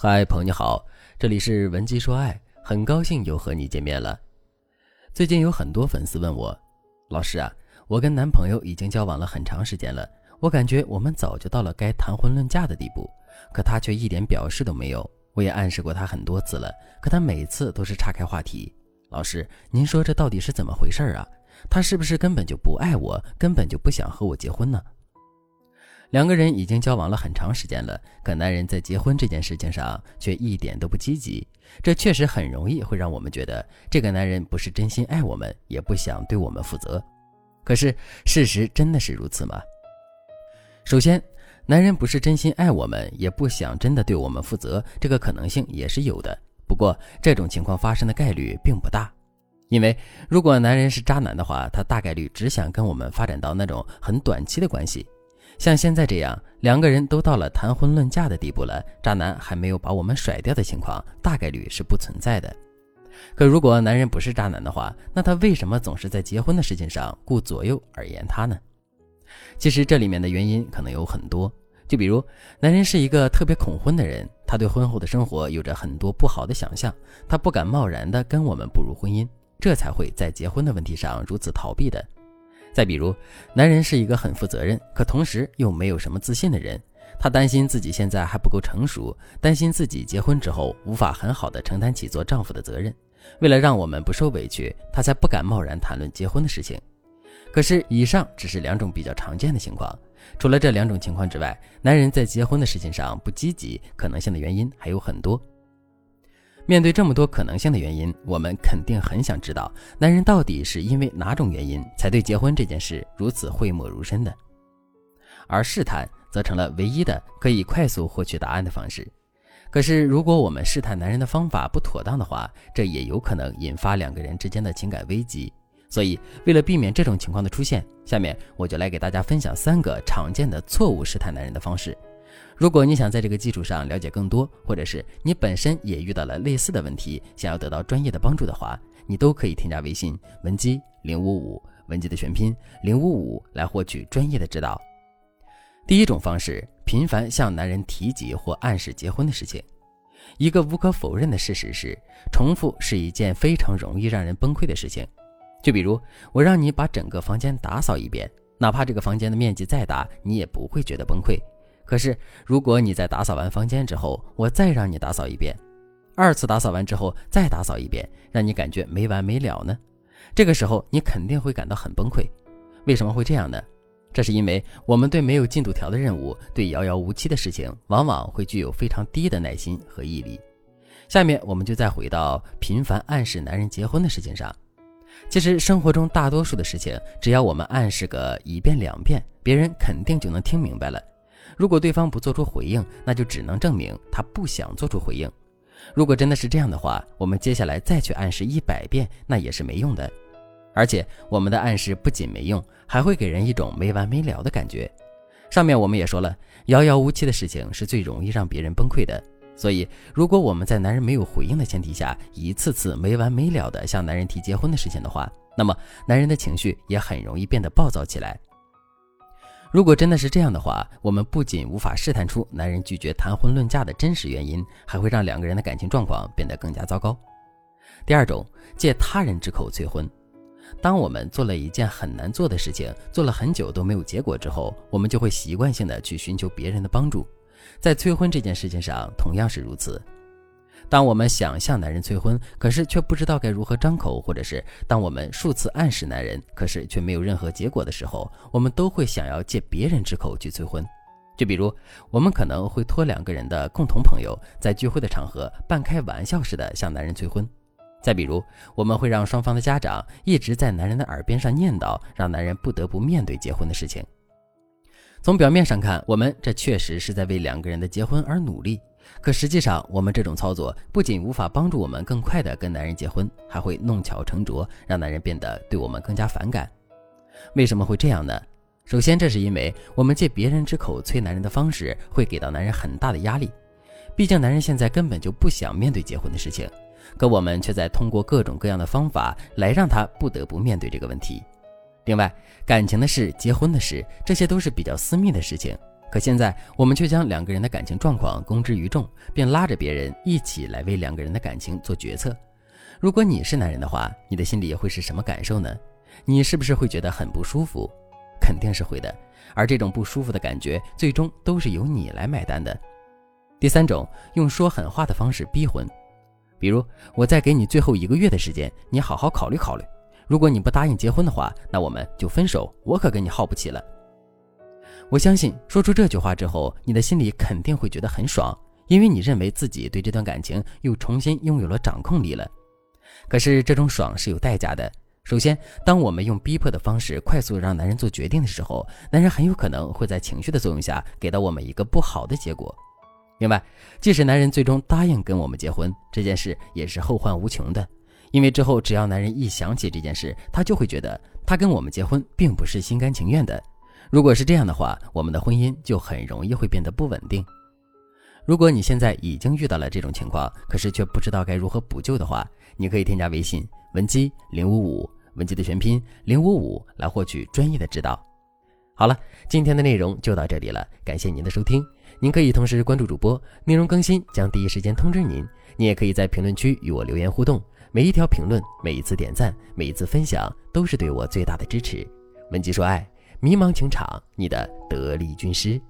嗨，朋友你好，这里是文姬说爱，很高兴又和你见面了。最近有很多粉丝问我，老师啊，我跟男朋友已经交往了很长时间了，我感觉我们早就到了该谈婚论嫁的地步，可他却一点表示都没有。我也暗示过他很多次了，可他每次都是岔开话题。老师，您说这到底是怎么回事啊？他是不是根本就不爱我，根本就不想和我结婚呢？两个人已经交往了很长时间了，可男人在结婚这件事情上却一点都不积极，这确实很容易会让我们觉得这个男人不是真心爱我们，也不想对我们负责。可是事实真的是如此吗？首先，男人不是真心爱我们，也不想真的对我们负责，这个可能性也是有的。不过这种情况发生的概率并不大，因为如果男人是渣男的话，他大概率只想跟我们发展到那种很短期的关系。像现在这样，两个人都到了谈婚论嫁的地步了，渣男还没有把我们甩掉的情况，大概率是不存在的。可如果男人不是渣男的话，那他为什么总是在结婚的事情上顾左右而言他呢？其实这里面的原因可能有很多，就比如男人是一个特别恐婚的人，他对婚后的生活有着很多不好的想象，他不敢贸然的跟我们步入婚姻，这才会在结婚的问题上如此逃避的。再比如，男人是一个很负责任，可同时又没有什么自信的人。他担心自己现在还不够成熟，担心自己结婚之后无法很好的承担起做丈夫的责任。为了让我们不受委屈，他才不敢贸然谈论结婚的事情。可是，以上只是两种比较常见的情况。除了这两种情况之外，男人在结婚的事情上不积极，可能性的原因还有很多。面对这么多可能性的原因，我们肯定很想知道，男人到底是因为哪种原因才对结婚这件事如此讳莫如深的？而试探则成了唯一的可以快速获取答案的方式。可是，如果我们试探男人的方法不妥当的话，这也有可能引发两个人之间的情感危机。所以，为了避免这种情况的出现，下面我就来给大家分享三个常见的错误试探男人的方式。如果你想在这个基础上了解更多，或者是你本身也遇到了类似的问题，想要得到专业的帮助的话，你都可以添加微信文姬零五五，文姬的全拼零五五来获取专业的指导。第一种方式，频繁向男人提及或暗示结婚的事情。一个无可否认的事实是，重复是一件非常容易让人崩溃的事情。就比如我让你把整个房间打扫一遍，哪怕这个房间的面积再大，你也不会觉得崩溃。可是，如果你在打扫完房间之后，我再让你打扫一遍，二次打扫完之后再打扫一遍，让你感觉没完没了呢？这个时候你肯定会感到很崩溃。为什么会这样呢？这是因为我们对没有进度条的任务、对遥遥无期的事情，往往会具有非常低的耐心和毅力。下面我们就再回到频繁暗示男人结婚的事情上。其实生活中大多数的事情，只要我们暗示个一遍两遍，别人肯定就能听明白了。如果对方不做出回应，那就只能证明他不想做出回应。如果真的是这样的话，我们接下来再去暗示一百遍，那也是没用的。而且我们的暗示不仅没用，还会给人一种没完没了的感觉。上面我们也说了，遥遥无期的事情是最容易让别人崩溃的。所以，如果我们在男人没有回应的前提下，一次次没完没了的向男人提结婚的事情的话，那么男人的情绪也很容易变得暴躁起来。如果真的是这样的话，我们不仅无法试探出男人拒绝谈婚论嫁的真实原因，还会让两个人的感情状况变得更加糟糕。第二种，借他人之口催婚。当我们做了一件很难做的事情，做了很久都没有结果之后，我们就会习惯性的去寻求别人的帮助。在催婚这件事情上，同样是如此。当我们想向男人催婚，可是却不知道该如何张口，或者是当我们数次暗示男人，可是却没有任何结果的时候，我们都会想要借别人之口去催婚。就比如，我们可能会托两个人的共同朋友，在聚会的场合半开玩笑似的向男人催婚；再比如，我们会让双方的家长一直在男人的耳边上念叨，让男人不得不面对结婚的事情。从表面上看，我们这确实是在为两个人的结婚而努力。可实际上，我们这种操作不仅无法帮助我们更快地跟男人结婚，还会弄巧成拙，让男人变得对我们更加反感。为什么会这样呢？首先，这是因为我们借别人之口催男人的方式，会给到男人很大的压力。毕竟，男人现在根本就不想面对结婚的事情，可我们却在通过各种各样的方法来让他不得不面对这个问题。另外，感情的事、结婚的事，这些都是比较私密的事情。可现在我们却将两个人的感情状况公之于众，并拉着别人一起来为两个人的感情做决策。如果你是男人的话，你的心里会是什么感受呢？你是不是会觉得很不舒服？肯定是会的。而这种不舒服的感觉，最终都是由你来买单的。第三种，用说狠话的方式逼婚，比如我再给你最后一个月的时间，你好好考虑考虑。如果你不答应结婚的话，那我们就分手，我可跟你耗不起了。我相信说出这句话之后，你的心里肯定会觉得很爽，因为你认为自己对这段感情又重新拥有了掌控力了。可是这种爽是有代价的。首先，当我们用逼迫的方式快速让男人做决定的时候，男人很有可能会在情绪的作用下给到我们一个不好的结果。另外，即使男人最终答应跟我们结婚，这件事也是后患无穷的，因为之后只要男人一想起这件事，他就会觉得他跟我们结婚并不是心甘情愿的。如果是这样的话，我们的婚姻就很容易会变得不稳定。如果你现在已经遇到了这种情况，可是却不知道该如何补救的话，你可以添加微信文姬零五五。文姬的全拼零五五来获取专业的指导。好了，今天的内容就到这里了，感谢您的收听。您可以同时关注主播，内容更新将第一时间通知您。您也可以在评论区与我留言互动，每一条评论、每一次点赞、每一次分享，都是对我最大的支持。文姬说爱，迷茫情场，你的得力军师。